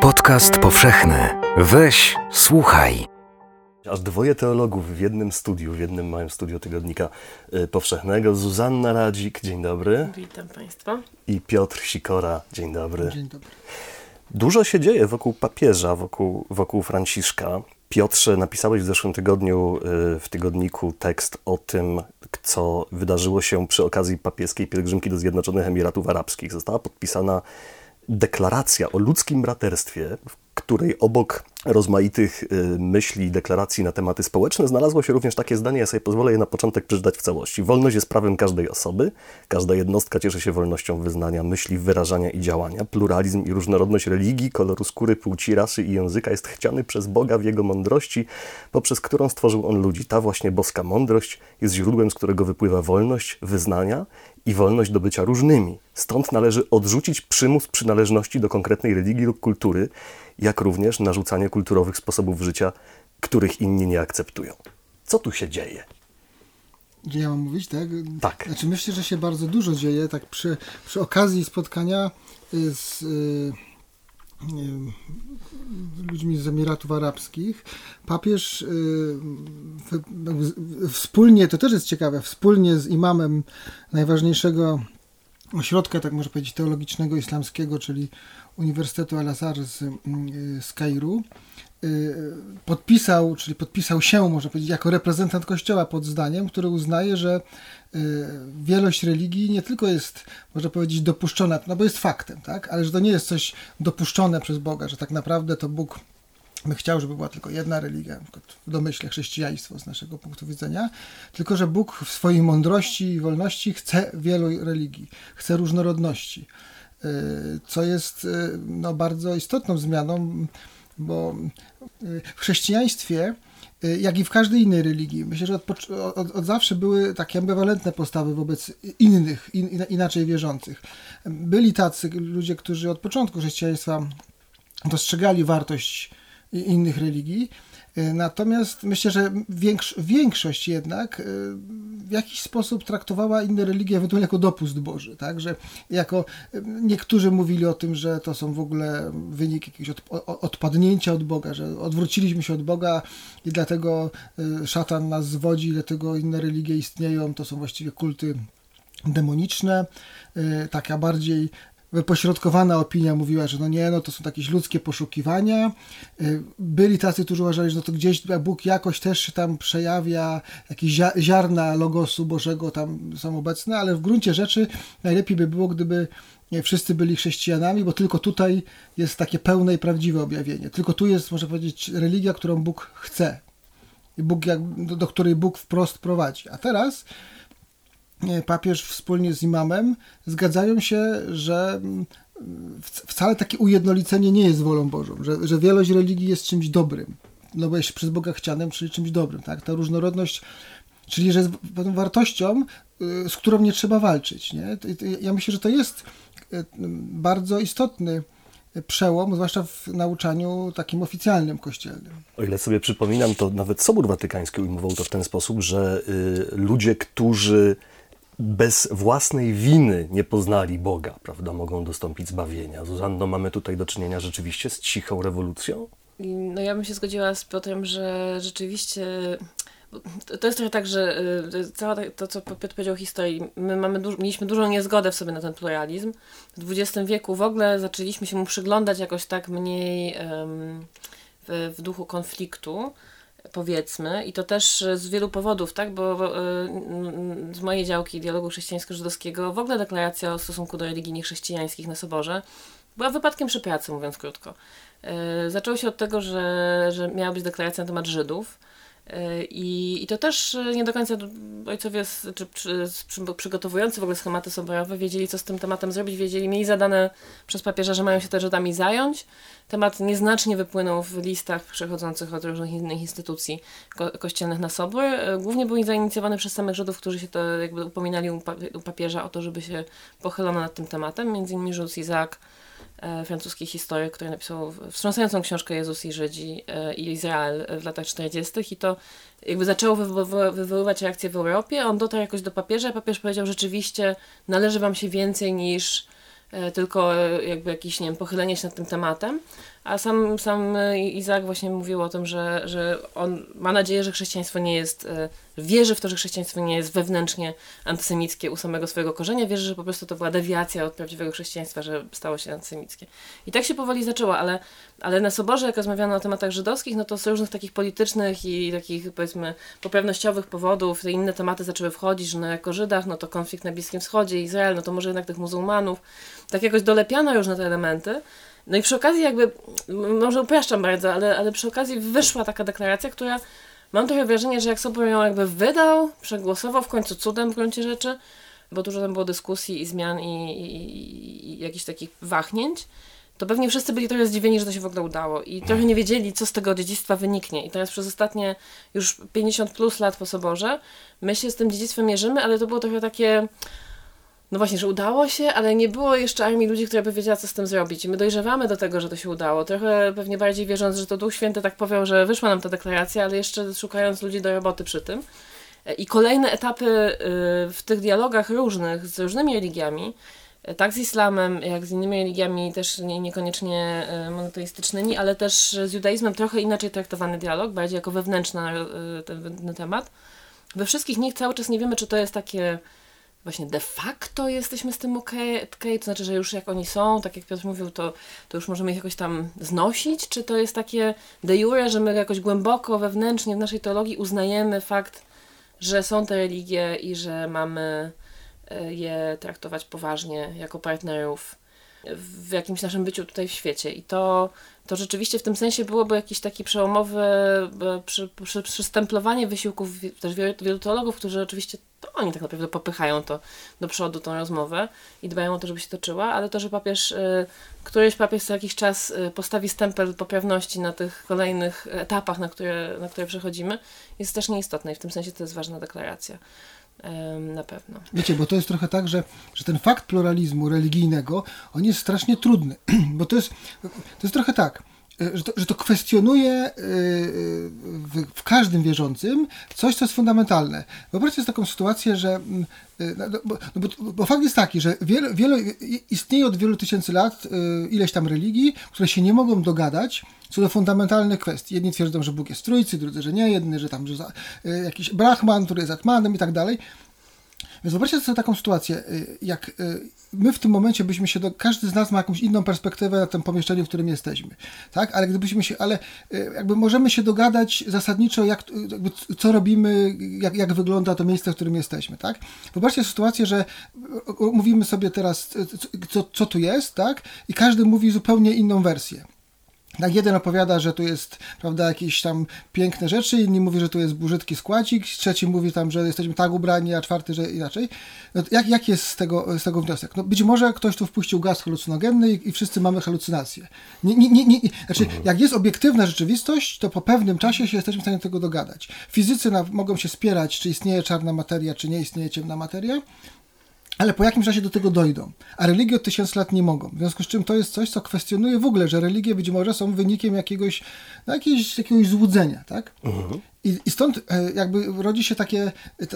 Podcast powszechny. Weź, słuchaj. Aż dwoje teologów w jednym studiu, w jednym małym studiu tygodnika y, powszechnego. Zuzanna Radzik, dzień dobry. Witam Państwa. I Piotr Sikora, dzień dobry. Dzień dobry. Dużo się dzieje wokół papieża, wokół, wokół Franciszka. Piotrze, napisałeś w zeszłym tygodniu y, w tygodniku tekst o tym, co wydarzyło się przy okazji papieskiej pielgrzymki do Zjednoczonych Emiratów Arabskich. Została podpisana deklaracja o ludzkim braterstwie, w której obok rozmaitych y, myśli i deklaracji na tematy społeczne znalazło się również takie zdanie, ja sobie pozwolę je na początek przeczytać w całości. Wolność jest prawem każdej osoby, każda jednostka cieszy się wolnością wyznania, myśli, wyrażania i działania. Pluralizm i różnorodność religii, koloru skóry, płci, rasy i języka jest chciany przez Boga w Jego mądrości, poprzez którą stworzył On ludzi. Ta właśnie boska mądrość jest źródłem, z którego wypływa wolność wyznania i wolność do bycia różnymi. Stąd należy odrzucić przymus przynależności do konkretnej religii lub kultury, jak również narzucanie kulturowych sposobów życia, których inni nie akceptują. Co tu się dzieje? Gdzie ja mam mówić, tak? Tak. Znaczy myślę, że się bardzo dużo dzieje, tak przy, przy okazji spotkania y, z y, ludźmi z Emiratów Arabskich. Papież y, wspólnie, to też jest ciekawe, wspólnie z imamem najważniejszego ośrodka, tak można powiedzieć, teologicznego islamskiego, czyli Uniwersytetu Al-Azhar z, z Kairu, Y, podpisał, czyli podpisał się, można powiedzieć, jako reprezentant Kościoła pod zdaniem, który uznaje, że y, wielość religii nie tylko jest, można powiedzieć, dopuszczona, no bo jest faktem, tak, ale że to nie jest coś dopuszczone przez Boga, że tak naprawdę to Bóg by chciał, żeby była tylko jedna religia, w domyśle chrześcijaństwo z naszego punktu widzenia, tylko że Bóg w swojej mądrości i wolności chce wielu religii, chce różnorodności, y, co jest no, bardzo istotną zmianą, bo y, w chrześcijaństwie, y, jak i w każdej innej religii, myślę, że od, od, od zawsze były takie ambiwalentne postawy wobec innych, in, inaczej wierzących. Byli tacy ludzie, którzy od początku chrześcijaństwa dostrzegali wartość innych religii, y, Natomiast myślę, że większ większość jednak w jakiś sposób traktowała inne religie ewentualnie jako dopust Boży, tak? Że jako niektórzy mówili o tym, że to są w ogóle wyniki jakiegoś odpadnięcia od Boga, że odwróciliśmy się od Boga i dlatego y, szatan nas zwodzi, dlatego inne religie istnieją, to są właściwie kulty demoniczne, y, taka bardziej wypośrodkowana opinia mówiła, że no nie, no to są jakieś ludzkie poszukiwania. Y, byli tacy, którzy uważali, że no to gdzieś Bóg jakoś też się tam przejawia, jakieś ziarna logosu Bożego tam są obecne, ale w gruncie rzeczy najlepiej by było, gdyby nie, wszyscy byli chrześcijanami, bo tylko tutaj jest takie pełne i prawdziwe objawienie. Tylko tu jest, można powiedzieć, religia, którą Bóg chce. Bóg, do której Bóg wprost prowadzi. A teraz papież wspólnie z imamem zgadzają się, że mm, wcale takie ujednolicenie nie jest wolą Bożą, że, że wielość religii jest czymś dobrym, no bo jest przez Boga chcianym, czyli czymś dobrym, tak? Ta różnorodność, czyli że jest pewną wartością, y, z którą nie trzeba walczyć, nie? Ja myślę, że to jest y, bardzo istotny przełom, zwłaszcza w nauczaniu takim oficjalnym kościelnym. O ile sobie przypominam, to nawet Sobór Watykański ujmował to w ten sposób, że y, ludzie, którzy bez własnej winy nie poznali Boga, prawda, mogą dostąpić zbawienia. Zuzanno, mamy tutaj do czynienia rzeczywiście z cichą rewolucją? No ja bym się zgodziła z Piotrem, że rzeczywiście to jest trochę tak, że y, całe to, co Piotr powiedział o historii, my mamy du mieliśmy dużą niezgodę w sobie na ten pluralizm. W XX wieku w ogóle zaczęliśmy się mu przyglądać jakoś tak mniej um, w, w duchu konfliktu powiedzmy, i to też z wielu powodów, tak, bo e, z mojej działki dialogu chrześcijańsko-żydowskiego w ogóle deklaracja o stosunku do religii niechrześcijańskich na Soborze była wypadkiem przy pracy, mówiąc krótko. E, zaczęło się od tego, że, że miała być deklaracja na temat Żydów, i, I to też nie do końca ojcowie, czy, czy, przygotowujący w ogóle schematy soborowe, wiedzieli, co z tym tematem zrobić, wiedzieli, mieli zadane przez papieża, że mają się też Żydami zająć. Temat nieznacznie wypłynął w listach przechodzących od różnych innych instytucji ko kościelnych na sobór. Głównie był zainicjowany przez samych Żydów, którzy się to jakby upominali u, papieża o to, żeby się pochylono nad tym tematem, między innymi Isaac, e, francuski historyk, który napisał wstrząsającą książkę Jezus i Żydzi e, i Izrael w latach 40. i to jakby zaczęło wywoływać reakcje w Europie. On dotarł jakoś do papieża, papież powiedział, rzeczywiście należy wam się więcej niż e, tylko e, jakby jakieś, nie wiem, pochylenie się nad tym tematem. A sam, sam Izak właśnie mówił o tym, że, że on ma nadzieję, że chrześcijaństwo nie jest, e, wierzy w to, że chrześcijaństwo nie jest wewnętrznie antysemickie u samego swojego korzenia, wierzy, że po prostu to była dewiacja od prawdziwego chrześcijaństwa, że stało się antysemickie. I tak się powoli zaczęło, ale, ale na Soborze, jak rozmawiano o tematach żydowskich, no to z różnych takich politycznych i takich powiedzmy poprawnościowych powodów te inne tematy zaczęły wchodzić, że no jako Żydach, no to konflikt na Bliskim Wschodzie, Izrael, no to może jednak tych muzułmanów. Tak jakoś dolepiano różne te elementy. No i przy okazji jakby, może upraszczam bardzo, ale, ale przy okazji wyszła taka deklaracja, która mam trochę wrażenie, że jak sobie ją jakby wydał, przegłosował w końcu cudem w gruncie rzeczy, bo dużo tam było dyskusji i zmian i, i, i jakichś takich wahnięć, to pewnie wszyscy byli trochę zdziwieni, że to się w ogóle udało i trochę nie wiedzieli, co z tego dziedzictwa wyniknie. I teraz przez ostatnie już 50 plus lat po Soborze my się z tym dziedzictwem mierzymy, ale to było trochę takie no właśnie, że udało się, ale nie było jeszcze armii ludzi, która by wiedziała, co z tym zrobić. I my dojrzewamy do tego, że to się udało. Trochę pewnie bardziej wierząc, że to Duch Święty tak powiedział, że wyszła nam ta deklaracja, ale jeszcze szukając ludzi do roboty przy tym. I kolejne etapy y, w tych dialogach różnych z różnymi religiami, y, tak z islamem, jak z innymi religiami, też nie, niekoniecznie y, monoteistycznymi, ale też z judaizmem trochę inaczej traktowany dialog, bardziej jako wewnętrzny temat. We wszystkich nich cały czas nie wiemy, czy to jest takie właśnie de facto jesteśmy z tym ok, okay, to znaczy, że już jak oni są, tak jak Piotr mówił, to, to już możemy ich jakoś tam znosić, czy to jest takie de jure, że my jakoś głęboko, wewnętrznie w naszej teologii uznajemy fakt, że są te religie i że mamy e, je traktować poważnie jako partnerów w jakimś naszym byciu tutaj w świecie. I to, to rzeczywiście w tym sensie byłoby jakiś taki przełomowy e, przy, przy, przystemplowanie wysiłków też wielu teologów, którzy oczywiście to oni tak naprawdę popychają to do przodu, tą rozmowę i dbają o to, żeby się toczyła, ale to, że papież, y, któryś papież co jakiś czas y, postawi stempel poprawności na tych kolejnych etapach, na które, na które przechodzimy, jest też nieistotne i w tym sensie to jest ważna deklaracja. Na pewno. Wiecie, bo to jest trochę tak, że, że ten fakt pluralizmu religijnego, on jest strasznie trudny, bo to jest, to jest trochę tak, że to, że to kwestionuje y, w, w, każdym wierzącym coś, co jest fundamentalne. Wyobraźcie sobie taką sytuację, że mm, y, no, no, bo, no, bo, bo, fakt jest taki, że wiele, istnieje od wielu tysięcy lat y, ileś tam religii, które się nie mogą dogadać co do fundamentalnych kwestii. Jedni twierdzą, że Bóg jest trójcy, drudzy, że nie, jedni, że tam że jakiś Brahman, który jest Atmanem i tak dalej. Więc wyobraźcie sobie taką sytuację, jak my w tym momencie byśmy się, do, każdy z nas ma jakąś inną perspektywę na tym pomieszczeniu, w którym jesteśmy, tak? Ale gdybyśmy się, ale e, jakby możemy się dogadać zasadniczo, jak, co robimy, jak, jak wygląda to miejsce, w którym jesteśmy, tak? Wyobraźcie sytuację, że mówimy sobie teraz, co, co tu jest, tak? I każdy mówi zupełnie inną wersję. Tak, jeden opowiada, że tu jest, prawda, jakieś tam piękne rzeczy, inni mówi, że tu jest brzydki składzik, trzeci mówi tam, że jesteśmy tak ubrani, a czwarty, że inaczej. No, jak, jak jest z tego, z tego wniosek? No, być może ktoś tu wpuścił gaz halucynogenny i, i wszyscy mamy halucynacje. Nie, nie, nie, nie, znaczy, mhm. jak jest obiektywna rzeczywistość, to po pewnym czasie się jesteśmy w stanie tego dogadać. Fizycy na, mogą się spierać, czy istnieje czarna materia, czy nie istnieje ciemna materia, ale po jakimś czasie do tego dojdą. A religie od tysięcy lat nie mogą. W związku z czym to jest coś, co kwestionuje w ogóle, że religie być może są wynikiem jakiegoś, no, jakiegoś, jakiegoś złudzenia, tak? I, I, stąd e, jakby rodzi się takie,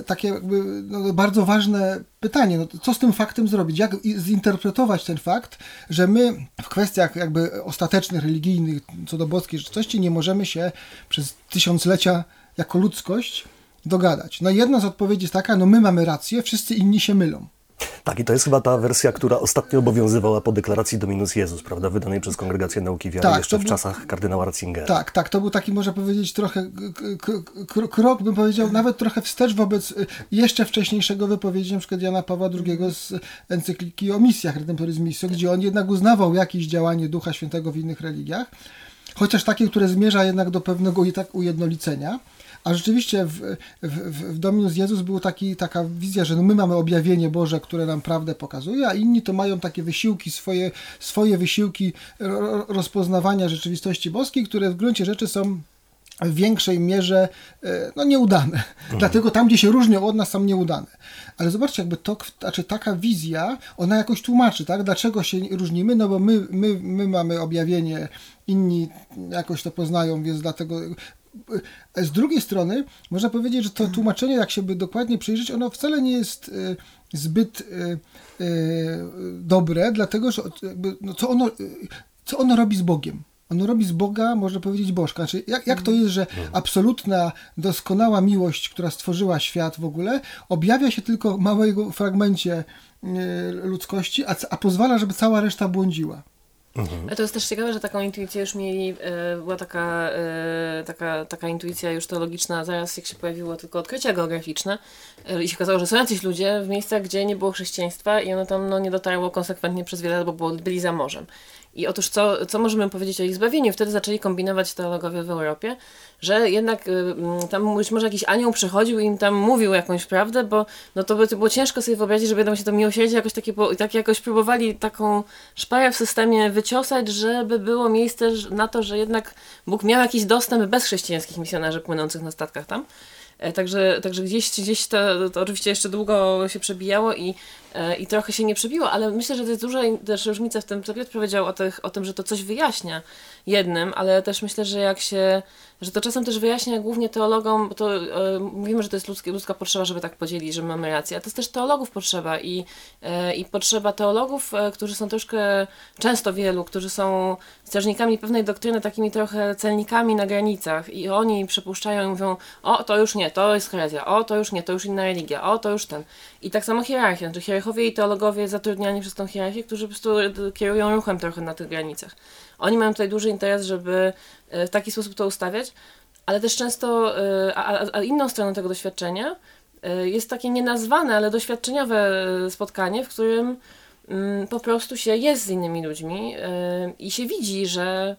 takie jakby no, bardzo ważne pytanie, no, co z tym faktem zrobić? Jak zinterpretować ten fakt, że my w kwestiach jakby ostatecznych, religijnych, co do boskiej rzeczywistości nie możemy się przez tysiąclecia jako ludzkość dogadać. No jedna z odpowiedzi jest taka, no my mamy rację, wszyscy inni się mylą. Tak, i to jest chyba ta wersja, która ostatnio obowiązywała po deklaracji Dominus Jezus, prawda, wydanej przez Kongregację Nauki Wiary tak, jeszcze w był, czasach kardynała Ratzingera. Tak, tak, to był taki, można powiedzieć, trochę krok, bym powiedział, nawet trochę wstecz wobec y, jeszcze wcześniejszego wypowiedzi np. Jana Pawła II z encykliki o misjach Redemptoris Missio, gdzie on jednak uznawał jakieś działanie Ducha Świętego w innych religiach, chociaż takie, które zmierza jednak do pewnego i tak ujednolicenia. A rzeczywiście w, w, w Dominus Jezus była taki, taka wizja, że no my mamy objawienie Boże, które nam prawdę pokazuje, a inni to mają takie wysiłki, swoje, swoje wysiłki rozpoznawania rzeczywistości boskiej, które w gruncie rzeczy są w większej mierze e, no, nieudane. Mhm. Dlatego tam, gdzie się różnią od nas, są nieudane. Ale zobaczcie, jakby to, znaczy taka wizja, ona jakoś tłumaczy, tak? Dlaczego się różnimy? No bo my, my, my mamy objawienie, inni jakoś to poznają, więc dlatego z drugiej strony można powiedzieć, że to tłumaczenie, jak się by dokładnie przyjrzeć, ono wcale nie jest e, zbyt e, e, dobre, dlatego że jakby, no co, ono, co ono robi z Bogiem. on robi z Boga, można powiedzieć, bożka. Znaczy, jak, jak to jest, że absolutna, doskonała miłość, która stworzyła świat w ogóle, objawia się tylko w małego fragmencie e, ludzkości, a, a pozwala, żeby cała reszta błądziła. Ale To jest też ciekawe, że taką intuicję już mieli, e, była taka, e, taka, taka intuicja już teologiczna, zaraz jak się pojawiło tylko odkrycia geograficzne e, i się okazało, że są jacyś ludzie w miejscach, gdzie nie było chrześcijaństwa i ono tam no, nie dotarło konsekwentnie przez wiele lat, bo byli za morzem. I otóż co, co możemy powiedzieć o ich zbawieniu? Wtedy zaczęli kombinować teologowie w Europie, że jednak y, mm, tam być może jakiś anioł przychodził i im tam mówił jakąś prawdę, bo no to by to było ciężko sobie wyobrazić, żeby tam się to miłosierdzie jakoś takie, tak jakoś próbowali taką szparę w systemie wyciosać, żeby było miejsce na to, że jednak Bóg miał jakiś dostęp bez chrześcijańskich misjonarzy płynących na statkach tam. E, Także, także gdzieś, gdzieś to, to oczywiście jeszcze długo się przebijało i, i trochę się nie przebiło, ale myślę, że to jest duża też różnica w tym, co Piotr powiedział o, tych, o tym, że to coś wyjaśnia jednym, ale też myślę, że jak się, że to czasem też wyjaśnia głównie teologom, bo to e, mówimy, że to jest ludzkie, ludzka potrzeba, żeby tak podzielić, że mamy rację, a to jest też teologów potrzeba i, e, i potrzeba teologów, e, którzy są troszkę, często wielu, którzy są strażnikami pewnej doktryny, takimi trochę celnikami na granicach i oni przepuszczają i mówią, o, to już nie, to jest herezja, o, to już nie, to już inna religia, o, to już ten. I tak samo hierarchia, znaczy hierarchowie i teologowie zatrudniani przez tą hierarchię, którzy po prostu e, kierują ruchem trochę na tych granicach. Oni mają tutaj duży interes, żeby e, w taki sposób to ustawiać, ale też często, e, a, a- inną stroną tego doświadczenia jest takie nienazwane, ale doświadczeniowe spotkanie, w którym mm, po prostu się jest z innymi ludźmi i się widzi, że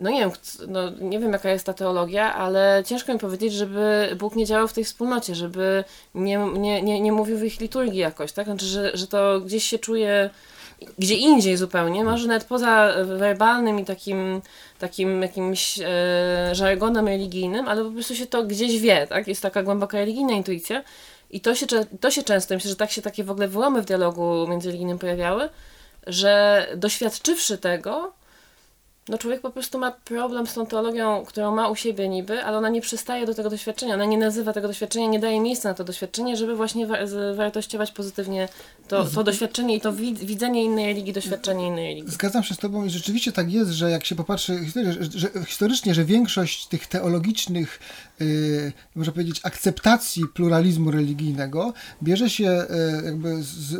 no nie wiem, no nie wiem jaka jest ta teologia, ale ciężko mi powiedzieć, żeby Bóg nie działał w tej wspólnocie, żeby nie, nie, nie, nie mówił w ich liturgii jakoś, tak? Znaczy, że, że to gdzieś się czuje gdzie indziej zupełnie, może nawet poza werbalnym i takim, takim jakimś e, żargonem religijnym, ale po prostu się to gdzieś wie, tak? Jest taka głęboka religijna intuicja i to się, to się często, myślę, że tak się takie w ogóle wyłomy w dialogu międzyreligijnym pojawiały, że doświadczywszy tego, no człowiek po prostu ma problem z tą teologią, którą ma u siebie niby, ale ona nie przystaje do tego doświadczenia, ona nie nazywa tego doświadczenia, nie daje miejsca na to doświadczenie, żeby właśnie wa- wartościować pozytywnie to, to doświadczenie i to wi- widzenie innej religii, doświadczenie innej religii. Zgadzam się z Tobą i rzeczywiście tak jest, że jak się popatrzy historycznie, że, że, historycznie, że większość tych teologicznych, yy, można powiedzieć, akceptacji pluralizmu religijnego bierze się, yy, jakby, z,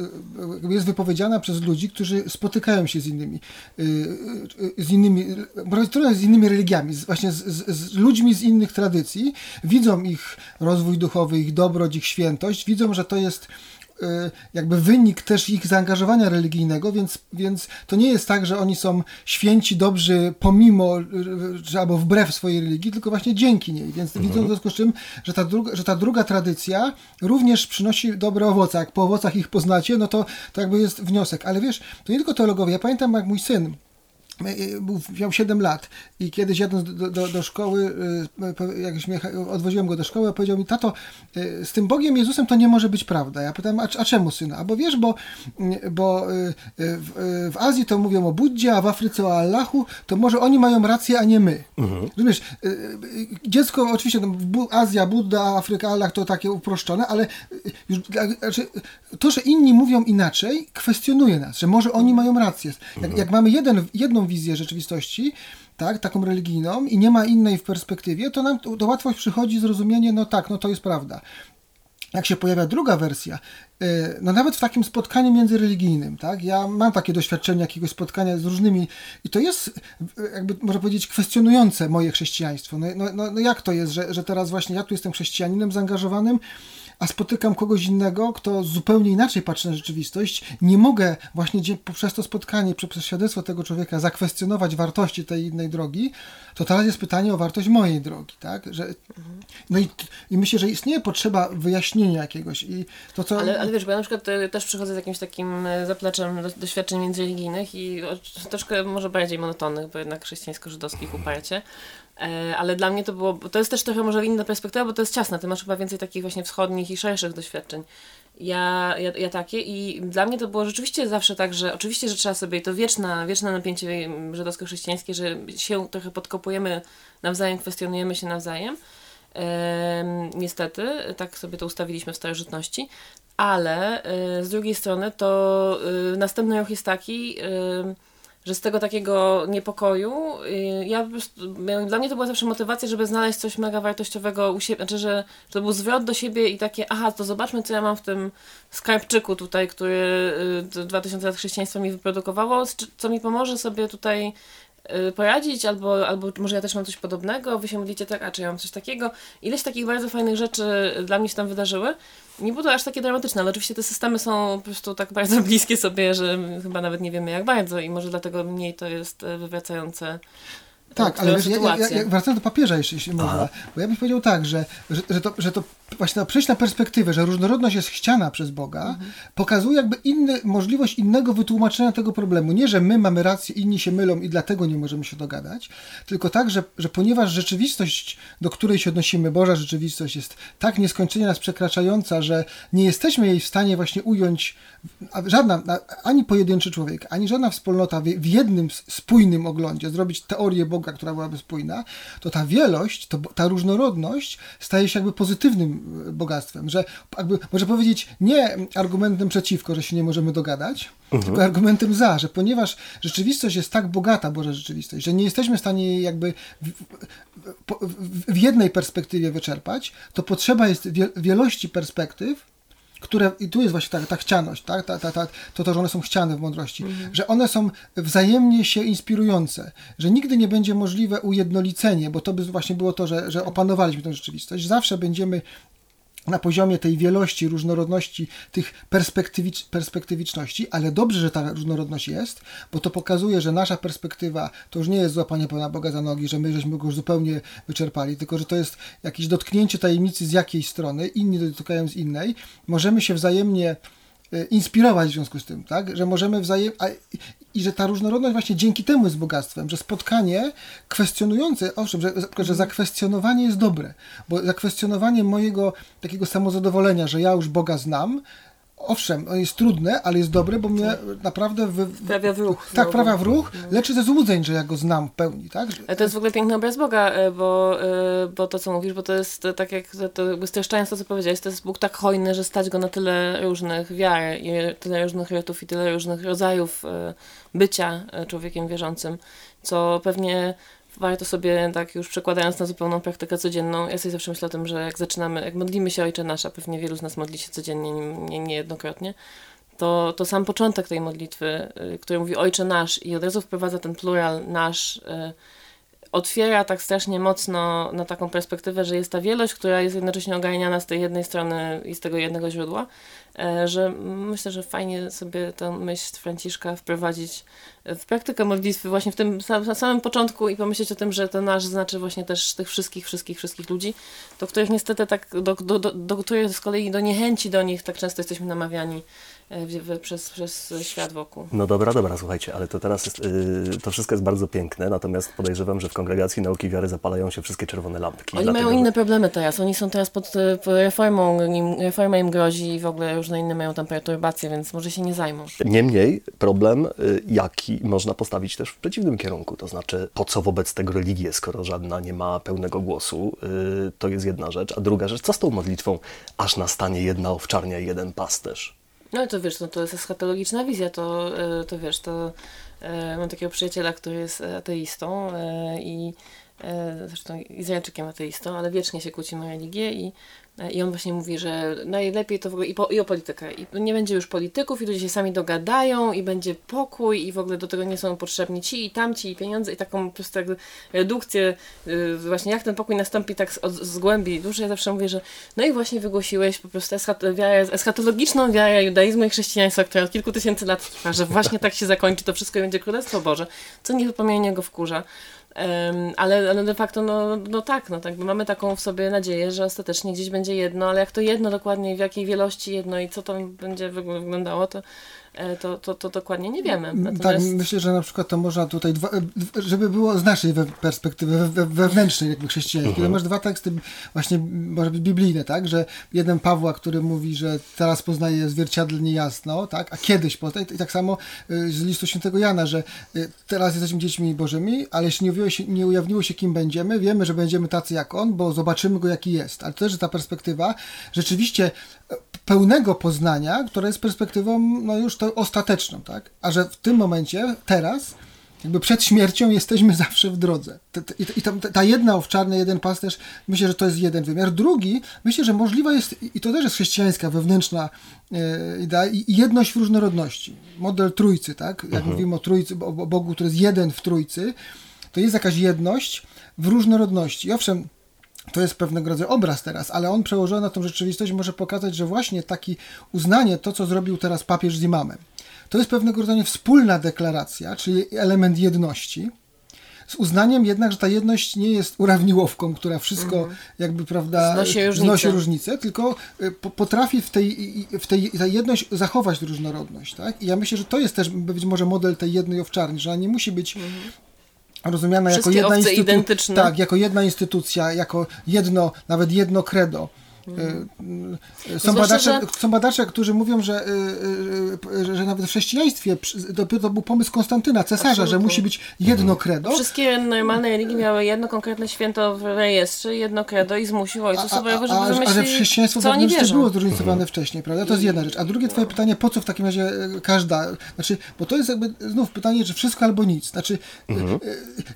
jakby jest wypowiedziana przez ludzi, którzy spotykają się z innymi, yy, z innymi, może trochę z innymi religiami, z, właśnie z, z, z ludźmi z innych tradycji, widzą ich rozwój duchowy, ich dobroć, ich świętość, widzą, że to jest y, jakby wynik też ich zaangażowania religijnego, więc, więc to nie jest tak, że oni są święci, dobrzy pomimo, y, że albo wbrew swojej religii, tylko właśnie dzięki niej. Więc widzą w związku z czym, że ta, druga, że ta druga tradycja również przynosi dobre owoce. Jak po owocach ich poznacie, no to, to jakby jest wniosek. Ale wiesz, to nie tylko teologowie. Ja pamiętam, jak mój syn miał 7 lat i kiedyś jadąc do, do, do szkoły, po- jak mnie odwoziłem go do szkoły, a powiedział mi, tato, z tym Bogiem Jezusem to nie może być prawda. Ja pytam, a, a czemu syna? A bo wiesz, bo, bo w, w Azji to mówią o Buddzie, a w Afryce o Allahu, to może oni mają rację, a nie my. Rozumiesz, y, y, dziecko, oczywiście no, Azja, Budda, Afryka, Allah to takie uproszczone, ale już, znaczy, to, że inni mówią inaczej, kwestionuje nas, że może oni mają rację. Jak, jak mamy jeden, jedną wizję rzeczywistości, tak, taką religijną i nie ma innej w perspektywie, to nam to, to łatwo przychodzi zrozumienie, no tak, no to jest prawda. Jak się pojawia druga wersja, y, no nawet w takim spotkaniu międzyreligijnym, tak, ja mam takie doświadczenie jakiegoś spotkania z różnymi i to jest, jakby można powiedzieć, kwestionujące moje chrześcijaństwo. No, no, no, no jak to jest, że, że teraz właśnie ja tu jestem chrześcijaninem zaangażowanym, a spotykam kogoś innego, kto zupełnie inaczej patrzy na rzeczywistość, nie mogę właśnie poprzez to spotkanie, przez świadectwo tego człowieka zakwestionować wartości tej innej drogi, to teraz jest pytanie o wartość mojej drogi, tak? Że, no i, i myślę, że istnieje potrzeba wyjaśnienia jakiegoś i to, co... Ale, ale wiesz, bo ja na przykład e, też przychodzę z jakimś takim e, zapleczem do, doświadczeń międzyreligijnych i troszkę może bardziej monotonnych, bo jednak chrześcijańsko-żydowskich uparcie. E, ale dla mnie to było, to jest też trochę może inna perspektywa, bo to jest ciasne, ty masz chyba więcej takich właśnie wschodnich i szerszych doświadczeń. Ja, ja, ja takie i dla mnie to było rzeczywiście zawsze tak, że oczywiście, że trzeba sobie, to wieczna, wieczne napięcie mm, żydowsko-chrześcijańskie, że się trochę podkopujemy nawzajem, kwestionujemy się nawzajem. Em, niestety, tak sobie to ustawiliśmy w starożytności, ale y, z drugiej strony to y, następny ruch jest taki, y, że z tego takiego niepokoju, y, ja dla mnie to była zawsze motywacja, żeby znaleźć coś mega wartościowego u siebie, znaczy, że, że to był zwrot do siebie i takie, aha, to zobaczmy, co ja mam w tym skarbczyku tutaj, który 2000 lat chrześcijaństwa mi wyprodukowało, co mi pomoże sobie tutaj y, poradzić, albo, albo może ja też mam coś podobnego, wy się mówicie tak, a czy ja mam coś takiego. Ileś takich bardzo fajnych rzeczy dla mnie się tam wydarzyły. Nie było to aż takie dramatyczne, ale oczywiście te systemy są po prostu tak bardzo bliskie sobie, że chyba nawet nie wiemy jak bardzo i może dlatego mniej to jest e, wywracające tak, ale wiesz, ja, ja, ja, wracając do papieża, jeśli, jeśli można, bo ja bym powiedział tak, że, że, że, to, że to właśnie przejść na perspektywę, że różnorodność jest chciana przez Boga, mhm. pokazuje jakby inny, możliwość innego wytłumaczenia tego problemu. Nie, że my mamy rację, inni się mylą i dlatego nie możemy się dogadać, tylko tak, że, że ponieważ rzeczywistość, do której się odnosimy, Boża rzeczywistość jest tak nieskończenie nas przekraczająca, że nie jesteśmy jej w stanie właśnie ująć, żadna, ani pojedynczy człowiek, ani żadna wspólnota w jednym spójnym oglądzie, zrobić teorię Boga, która byłaby spójna, to ta wielość, to, ta różnorodność staje się jakby pozytywnym bogactwem, że jakby, może powiedzieć nie argumentem przeciwko, że się nie możemy dogadać, mhm. tylko argumentem za, że ponieważ rzeczywistość jest tak bogata, Boża rzeczywistość, że nie jesteśmy w stanie jej jakby w, w, w jednej perspektywie wyczerpać, to potrzeba jest wielości perspektyw, które, i tu jest właśnie ta, ta chcianość, tak? ta, ta, ta, to, to, że one są chciane w mądrości, mhm. że one są wzajemnie się inspirujące, że nigdy nie będzie możliwe ujednolicenie, bo to by właśnie było to, że, że opanowaliśmy tę rzeczywistość. Zawsze będziemy na poziomie tej wielości, różnorodności, tych perspektywicz, perspektywiczności, ale dobrze, że ta różnorodność jest, bo to pokazuje, że nasza perspektywa to już nie jest złapanie Pana Boga za nogi, że my żeśmy go już zupełnie wyczerpali, tylko że to jest jakieś dotknięcie tajemnicy z jakiej strony, inni dotykają z innej. Możemy się wzajemnie e, inspirować w związku z tym, tak? Że możemy wzajemnie i że ta różnorodność właśnie dzięki temu jest bogactwem, że spotkanie kwestionujące, owszem, że, że zakwestionowanie jest dobre, bo zakwestionowanie mojego takiego samozadowolenia, że ja już Boga znam, owszem, jest trudne, ale jest dobre, bo mnie naprawdę... Wy... Prawia w ruch. Tak, znowu. prawia w ruch, no. leczy ze złudzeń, że ja go znam w pełni, tak? Ale to jest w ogóle piękny obraz Boga, e, bo, e, bo to, co mówisz, bo to jest tak jak, to streszczając to, co powiedziałeś, to jest Bóg tak hojny, że stać go na tyle różnych wiar i tyle różnych rytów i tyle różnych rodzajów e, bycia człowiekiem wierzącym, co pewnie warto sobie, tak już przekładając na zupełną praktykę codzienną, ja sobie zawsze myślę o tym, że jak zaczynamy, jak modlimy się Ojcze Nasza, pewnie wielu z nas modli się codziennie, nie, niejednokrotnie, to, to sam początek tej modlitwy, y, który mówi Ojcze Nasz i od razu wprowadza ten plural nasz, y, otwiera tak strasznie mocno na taką perspektywę, że jest ta wielość, która jest jednocześnie ogarniana z tej jednej strony i z tego jednego źródła, e, że myślę, że fajnie sobie tę myśl Franciszka wprowadzić w praktykę modlitwy właśnie w tym samym początku i pomyśleć o tym, że to nasz znaczy właśnie też tych wszystkich, wszystkich, wszystkich ludzi, do których niestety tak, do, do, do, do których z kolei do niechęci do nich tak często jesteśmy namawiani E, w, w, przez, przez świat wokół. No dobra, dobra, słuchajcie, ale to teraz jest, yy, to wszystko jest bardzo piękne, natomiast podejrzewam, że w Kongregacji Nauki Wiary zapalają się wszystkie czerwone lampki. Oni dlatego, mają inne problemy teraz, oni są teraz pod, pod reformą, im, reforma im grozi i w ogóle różne inne mają tam perturbacje, więc może się nie zajmą. Niemniej problem, y, jaki można postawić też w przeciwnym kierunku, to znaczy po co wobec tego religię, skoro żadna nie ma pełnego głosu, yy, to jest jedna rzecz, a druga rzecz, co z tą modlitwą, aż nastanie jedna owczarnia i jeden pasterz? No to wiesz, no to jest eschatologiczna wizja, to, e, to wiesz, to e, mam takiego przyjaciela, który jest ateistą e, i zresztą Izraelczykiem ateistą, ale wiecznie się kłócimy o religię i i on właśnie mówi, że najlepiej to w ogóle i, po, i o politykę. I nie będzie już polityków, i ludzie się sami dogadają, i będzie pokój, i w ogóle do tego nie są potrzebni ci i tamci, i pieniądze, i taką po prostu redukcję, yy, właśnie jak ten pokój nastąpi tak z, z głębi duszy. Ja zawsze mówię, że no i właśnie wygłosiłeś po prostu eschat, wiarę, eschatologiczną wiarę judaizmu i chrześcijaństwa, która od kilku tysięcy lat trwa, że właśnie tak się zakończy to wszystko i będzie Królestwo Boże, co niepomiernie go wkurza. Ale, ale de facto, no, no tak, no tak, mamy taką w sobie nadzieję, że ostatecznie gdzieś będzie jedno, ale jak to jedno dokładnie, w jakiej wielości jedno i co to będzie wyglądało, to to, to, to dokładnie nie wiemy. Natomiast... Tak, myślę, że na przykład to można tutaj, dwa, żeby było z naszej perspektywy wewnętrznej, jakby chrześcijańskiej, to mhm. masz dwa teksty właśnie, może być biblijne, tak, że jeden Pawła, który mówi, że teraz poznaje zwierciadlnie jasno, tak, a kiedyś poznaje, i tak samo y, z listu świętego Jana, że teraz jesteśmy dziećmi bożymi, ale jeśli nie ujawniło, się, nie ujawniło się, kim będziemy, wiemy, że będziemy tacy jak On, bo zobaczymy Go, jaki jest. Ale to też ta perspektywa rzeczywiście pełnego poznania, która jest perspektywą no już to ostateczną, tak? A że w tym momencie, teraz, jakby przed śmiercią jesteśmy zawsze w drodze. Te- I ta, ta jedna owczarnia, jeden pasterz, myślę, że to jest jeden wymiar. Drugi, myślę, że możliwa jest, i to też jest chrześcijańska, wewnętrzna e, idea, i i jedność w różnorodności. Model trójcy, tak? Jak mówimy o trójcy, o Bogu, który jest jeden w trójcy, to jest jakaś jedność w różnorodności. I owszem, to jest pewnego rodzaju obraz teraz, ale on przełożony na tą rzeczywistość może pokazać, że właśnie taki uznanie, to co zrobił teraz papież z imamem, to jest pewnego rodzaju wspólna deklaracja, czyli element jedności, z uznaniem jednak, że ta jedność nie jest urawniłowką, która wszystko jakby, prawda, Znosi różnice. znosi różnice, tylko y, po, potrafi w tej, w tej ta jedność zachować różnorodność, tak? I ja myślę, że to jest też być może model tej jednej owczarni, że ona nie musi być rozumiana jako jedna instytucja. Tak, jako jedna instytucja, jako jedno, nawet jedno credo. Y, y, Są Zwłaszcza, badacze, że- są badacze, którzy mówią, że, y, y, y, że nawet w chrześcijaństwie przy- to, był pomysł Konstantyna, cesarza, że Absolutnie. musi być jedno credo. Wszystkie normalne religie miały jedno konkretne święto w rejestrze, jedno credo i zmusił ojców sobowego, żeby a, a, wymyślić, że chrześcijaństwo co oni wierzą. było zróżnicowane wcześniej, prawda? To jest jedna rzecz. A drugie twoje pytanie, po co w takim razie e, każda, znaczy, bo to jest jakby znów pytanie, że wszystko albo nic. Znaczy, e, e,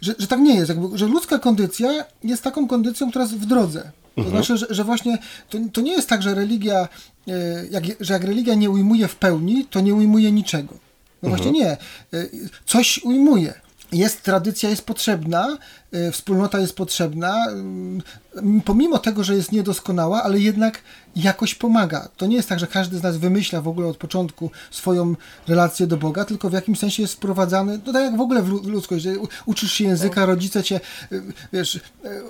że, że tak nie jest, jakby, że ludzka kondycja jest taką kondycją, która jest w drodze. To znaczy, że, że właśnie to, to nie jest tak, że religia, e, jak, że jak religia nie ujmuje w pełni, to nie ujmuje niczego. No właśnie nie. E, Coś ujmuje. Jest tradycja, jest potrzebna, e, wspólnota jest potrzebna, mm, pomimo tego, że jest niedoskonała, ale jednak jakoś pomaga. To nie jest tak, że każdy z nas wymyśla w ogóle od początku swoją relację do Boga, tylko w jakimś sensie jest sprowadzany, no tak jak w ogóle w lu- w ludzkość, uczysz się języka, rodzice cię, y, wiesz, y,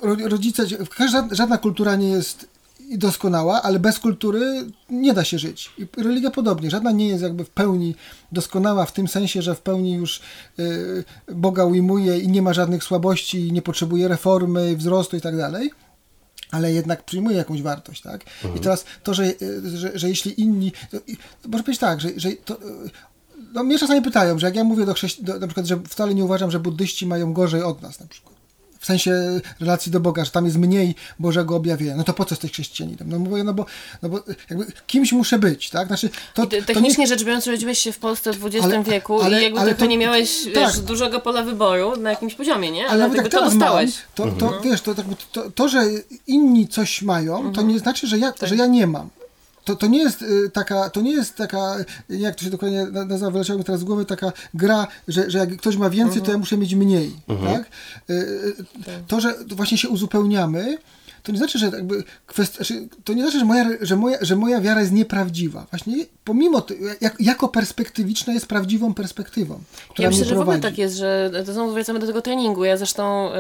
ro- rodzice, cię, każda, żadna kultura nie jest doskonała, ale bez kultury nie da się żyć. I religia podobnie. Żadna nie jest jakby w pełni doskonała w tym sensie, że w pełni już y, Boga ujmuje i nie ma żadnych słabości, i nie potrzebuje reformy, wzrostu i tak dalej. Ale jednak przyjmuje jakąś wartość, tak? I teraz to, że, y, że, że jeśli inni. To, i- może być tak, że, że to, y, no mnie czasami pytają, że jak ja mówię do, chrześci- do na przykład, że wcale nie uważam, że buddyści mają gorzej od nas na przykład. W sensie relacji do Boga, że tam jest mniej Bożego objawienia. No to po co jesteś chrześcijaninem? No mówię, no bo, no bo jakby kimś muszę być, tak? Znaczy, to, to Technicznie rzecz biorąc, urodziłeś się w Polsce w XX Ale- wieku ale- i jakby ale to- nie miałeś tak. wiesz, dużego pola wyboru na jakimś poziomie, nie? Ale Ale jak to dostałeś. mam, to, to wiesz, to, tak- to, to, że inni coś mają, to nie znaczy, że ja, że ja nie mam. To, to nie jest y, taka, to nie jest taka, jak to się dokładnie na- nazywa, wyleciało mi teraz z głowy, taka gra, że, że jak ktoś ma więcej, to ja muszę mieć mniej, tak? Y, y, To, że właśnie się uzupełniamy, to nie znaczy, że jakby kwest... znaczy, to nie znaczy, że moja, że, moja, że moja wiara jest nieprawdziwa. Właśnie pomimo, to, jak, jako perspektywiczna jest prawdziwą perspektywą, która Ja myślę, że w ogóle tak jest, że to znowu wracamy do tego treningu. Ja zresztą, y,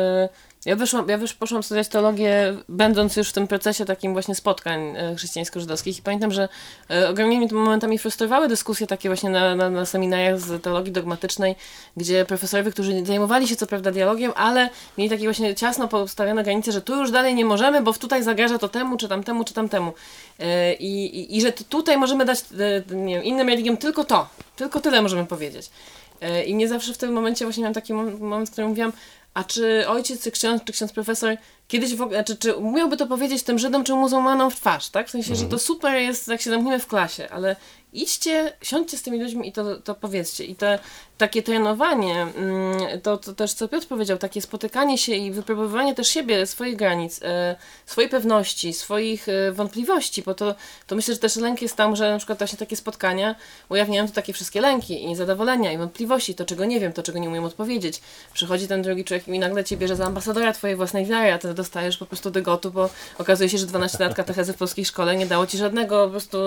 ja wyszłam, ja wysz, poszłam studiować teologię, będąc już w tym procesie takim właśnie spotkań y, chrześcijańsko-żydowskich i pamiętam, że y, ogromnie mnie momentami frustrowały dyskusje takie właśnie na, na, na seminariach z teologii dogmatycznej, gdzie profesorowie, którzy zajmowali się co prawda dialogiem, ale mieli takie właśnie ciasno postawione granice, że tu już dalej nie możemy, bo tutaj zagraża to temu, czy tamtemu, czy tamtemu. Y, I, i, i że tutaj możemy dać nie wiem, innym religiom tylko to, tylko tyle możemy powiedzieć. E, I mnie zawsze w tym momencie właśnie miałam taki mom- moment, w którym mówiłam, a czy ojciec, czy ksiądz, czy ksiądz profesor kiedyś w ogóle, znaczy, czy umiałby to powiedzieć tym Żydom, czy muzułmanom w twarz, tak? W sensie, że to super jest, jak się zamkniemy w klasie, ale idźcie, siądźcie z tymi ludźmi i to, to powiedzcie. I to takie trenowanie, mm, to, to też co Piotr powiedział, takie spotykanie się i wypróbowywanie też siebie, swoich granic, e, swojej pewności, swoich e, wątpliwości, bo to, to myślę, że też lęk jest tam, że na przykład właśnie takie spotkania ujawniają to takie wszystkie lęki i niezadowolenia i wątpliwości, to czego nie wiem, to czego nie umiem odpowiedzieć. Przychodzi ten drugi człowiek i nagle cię bierze za ambasadora twojej własnej wiary, a ty dostajesz po prostu dygotu, bo okazuje się, że 12 lat katechezy w polskiej szkole nie dało ci żadnego po prostu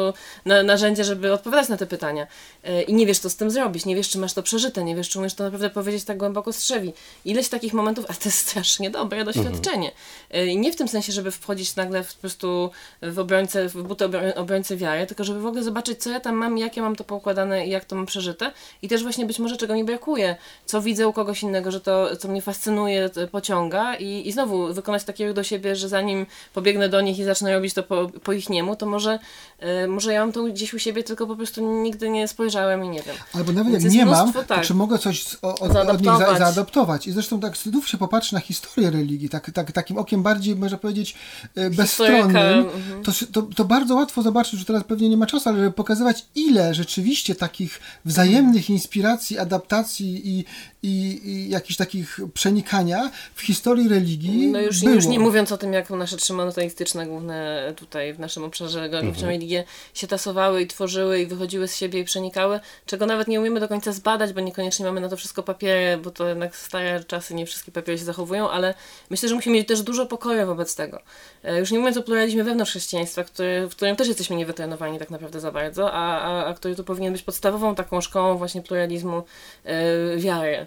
na, narzędzia, żeby odpowiadać na te pytania. E, I nie wiesz, co z tym zrobić, nie wiesz, czy masz to przeżyte, nie wiesz, czy umiesz to naprawdę powiedzieć tak głęboko strzewi. Ileś takich momentów, a to jest strasznie dobre doświadczenie. E, I nie w tym sensie, żeby wchodzić nagle w, po prostu w obrońcę, w buty obro- obrońcy wiary, tylko żeby w ogóle zobaczyć, co ja tam mam, jak ja mam to poukładane i jak to mam przeżyte. I też właśnie być może czego mi brakuje, co widzę u kogoś innego, że to, co mnie fascynuje, pociąga i, i znowu wykonać taki ruch do siebie, że zanim pobiegnę do nich i zacznę robić to po, po ich niemu, to może, e, może ja mam to gdzieś u siebie, tylko po prostu nigdy nie spojrzałem i nie wiem. Albo nawet Więc jak nie mam, tak. czy mogę coś z- o, od, od nich za, Zaadaptować. zaadoptować. I zresztą tak znów się popatrzy na historię religii, tak, tak, takim okiem bardziej, można powiedzieć, e, bezstronnym, mhm. to, to, to bardzo łatwo zobaczyć, że teraz pewnie nie ma czasu, ale żeby pokazywać, ile rzeczywiście takich wzajemnych inspiracji, adaptacji i, i, i jakichś takich przenikania w historii religii No już, było. już nie mówiąc o tym, jak nasze trzy monoteistyczne główne tutaj w naszym obszarze Mhm. geograficznej religie się tasowały i tworzyły i wychodziły z siebie i przenikały, czego nawet nie umiemy do końca zbadać, bo niekoniecznie mamy na to wszystko papiery, bo to jednak stare czasy, nie wszystkie papiery się zachowują, ale myślę, że musimy mieć też dużo pokoju wobec tego. E, Już nie mówiąc o pluralizmie wewnątrz chrześcijaństwa, który, w którym też jesteśmy niewetrenowani tak naprawdę za bardzo, a, a, a który tu powinien być podstawową taką szkołą właśnie pluralizmu e, wiary.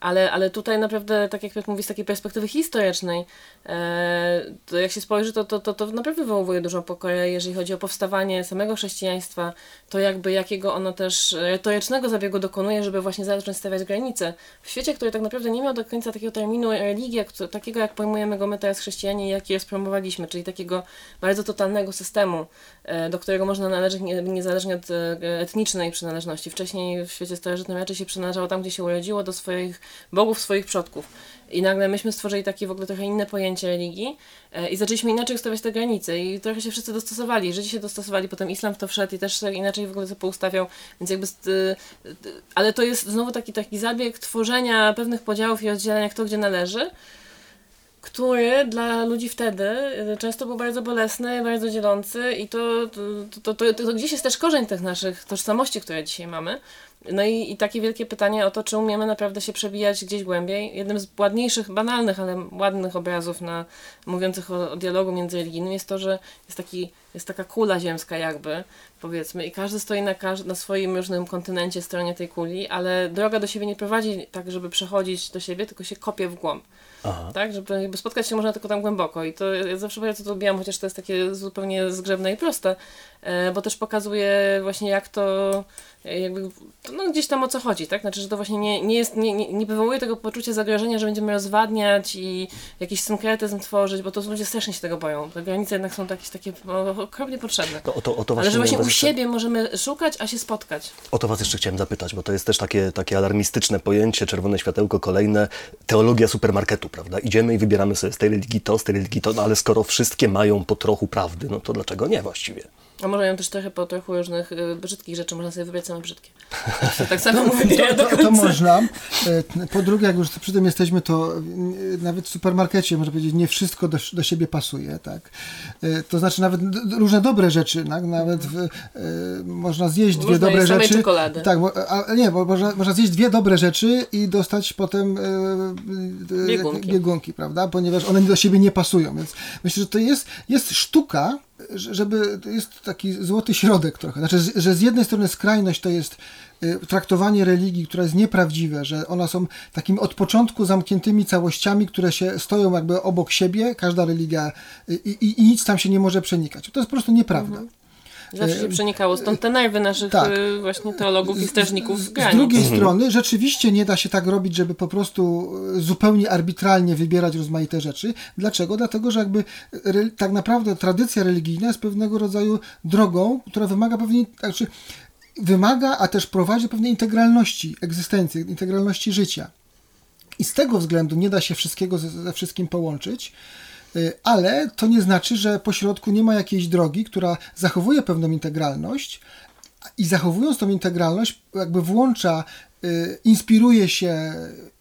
Ale, ale tutaj naprawdę, tak jak Piotr mówi, z takiej perspektywy historycznej, e, to jak się spojrzy, to, to, to, to naprawdę wywołuje dużo pokoju, jeżeli chodzi o powstawanie samego chrześcijaństwa, to jakby jakiego ono też retorycznego zabiegu dokonuje, żeby właśnie zacząć stawiać granice. W świecie, który tak naprawdę nie miał do końca takiego terminu religia, takiego jak pojmujemy go my teraz chrześcijanie, jaki rozpromowaliśmy, czyli takiego bardzo totalnego systemu, e, do którego można należeć nie- niezależnie od e, etnicznej przynależności. Wcześniej w świecie starożytnym raczej się przynależało tam, gdzie się urodziło, do swoich bogów, swoich przodków. I nagle myśmy stworzyli takie w ogóle trochę inne pojęcie religii e, i zaczęliśmy inaczej ustawiać te granice i trochę się wszyscy dostosowali. Żydzi się dostosowali, potem islam w to wszedł i też inaczej w ogóle to poustawiał, więc jakby... y, y, ale to jest znowu taki, taki zabieg tworzenia pewnych podziałów i rozdzielenia kto gdzie należy, który dla ludzi wtedy często był bardzo bolesny, bardzo dzielący i to, to, to, to gdzieś jest też korzeń tych naszych tożsamości, które dzisiaj mamy. No i, i takie wielkie pytanie o to, czy umiemy naprawdę się przebijać gdzieś głębiej. Jednym z ładniejszych, banalnych, ale ładnych obrazów na, mówiących o, o dialogu międzyreligijnym jest to, że jest, taki, jest taka kula ziemska jakby, powiedzmy, i każdy stoi na, każ- na swoim różnym kontynencie, stronie tej kuli, ale droga do siebie nie prowadzi tak, żeby przechodzić do siebie, tylko się kopie w głąb. Aha. Tak, żeby jakby spotkać się można tylko tam głęboko i to ja zawsze bardzo to lubiłam, chociaż to jest takie zupełnie zgrzebne i proste, e, bo też pokazuje właśnie jak to e, jakby, no gdzieś tam o co chodzi, tak, znaczy, że to właśnie nie, nie jest, nie, nie, nie wywołuje tego poczucia zagrożenia, że będziemy rozwadniać i jakiś synkretyzm tworzyć, bo to ludzie strasznie się tego boją, te granice jednak są jakieś takie no, okropnie potrzebne. To, o, to, o, to Ale że właśnie u jeszcze- siebie możemy szukać, a się spotkać. o to was jeszcze chciałem zapytać, bo to jest też takie, takie alarmistyczne pojęcie, czerwone światełko kolejne, teologia supermarketu, prawda? Idziemy i wybieramy sobie z tej religii to, z tej religii to, no ale skoro wszystkie mają po trochu prawdy, no to dlaczego nie właściwie? A może ją też trochę po trochu różnych y, brzydkich rzeczy, można sobie wybrać same brzydkie. tak samo mówię, nie To, to końca. można. E, Po drugie, jak już przy tym jesteśmy, to e, nawet w supermarkecie, można powiedzieć, nie wszystko do, do siebie pasuje, tak? E, To znaczy nawet różne dobre rzeczy, tak? Nawet w, e, można zjeść dwie Można dobre rzeczy. czekolady. Tak, a, nie, bo można, można zjeść dwie dobre rzeczy i dostać potem Biegunki. biegunki, prawda? Ponieważ one do siebie nie pasują, więc myślę, że to jest, jest sztuka, żeby, jest taki złoty środek trochę. Znaczy, że z jednej strony skrajność to jest y, traktowanie religii, które jest nieprawdziwe, że one są takimi od początku zamkniętymi całościami, które się stoją jakby obok siebie, każda religia y, i, i, i nic tam się nie może przenikać. To jest po prostu nieprawda. Zawsze się przenikało. Stąd te nerwy naszych tak. y, właśnie teologów i strażników Z granic. drugiej strony, rzeczywiście nie da się tak robić, żeby po prostu e, zupełnie arbitralnie wybierać rozmaite rzeczy. Dlaczego? Dlatego, że jakby tak naprawdę tradycja religijna jest pewnego rodzaju drogą, która wymaga pewnej, znaczy wymaga, a też prowadzi do pewnej integralności egzystencji, integralności życia. I z tego względu nie da się wszystkiego ze, ze wszystkim połączyć, y, ale to nie znaczy, że po środku nie ma jakiejś drogi, która zachowuje pewną integralność i zachowując tą integralność, jakby włącza, y, inspiruje się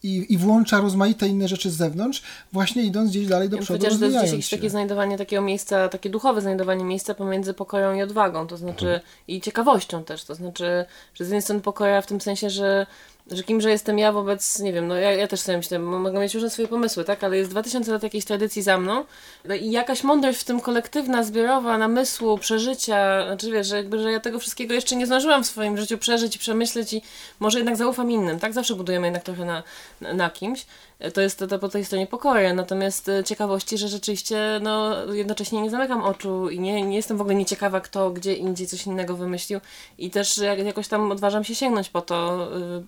i, i włącza rozmaite inne rzeczy z zewnątrz, właśnie idąc gdzieś dalej do Ja przodu, Chociaż to jest gdzieś jakieś takie znajdowanie takiego miejsca, takie duchowe znajdowanie miejsca pomiędzy pokoją i odwagą, to znaczy Mhm. i ciekawością też, to znaczy, że z jednej strony pokoja w tym sensie, że że kimże jestem ja wobec, nie wiem, no ja, ja też sobie myślę, mo- mogę mieć różne swoje pomysły, tak, ale jest 2000 lat jakiejś tradycji za mną. No i jakaś mądrość w tym kolektywna, zbiorowa, namysłu, przeżycia, znaczy wiesz, że jakby, że ja tego wszystkiego jeszcze nie zdążyłam w swoim życiu przeżyć i przemyśleć i może jednak zaufam innym, tak, zawsze budujemy jednak trochę na, na, na kimś to jest to, to po tej stronie pokoju. Natomiast e, ciekawości, że rzeczywiście no, jednocześnie nie zamykam oczu i nie, nie jestem w ogóle nieciekawa, kto gdzie indziej coś innego wymyślił. I też jak, jakoś tam odważam się sięgnąć po to,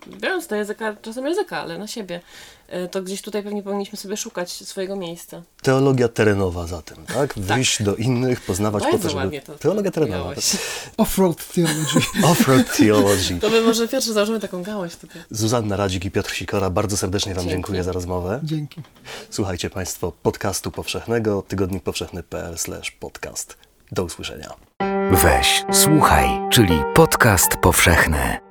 y, biorąc do języka, czasem języka, ale na siebie. Y, to gdzieś tutaj pewnie powinniśmy sobie szukać swojego miejsca. Teologia terenowa zatem, tak? Wyjść do innych, poznawać Bardzo po to, żeby... ładnie to Teologia terenowa. ująłeś. Offroad theology. Offroad theology. To my może pierwszy założymy taką gałąź tutaj. Zuzanna Radzik i Piotr Sikora, bardzo serdecznie Wam Dzięki. dziękuję za rozmowę. Dzięki. Słuchajcie Państwo podcastu powszechnego, tygodnikpowszechny.pl podcast. Do usłyszenia. Weź, słuchaj, czyli podcast powszechny.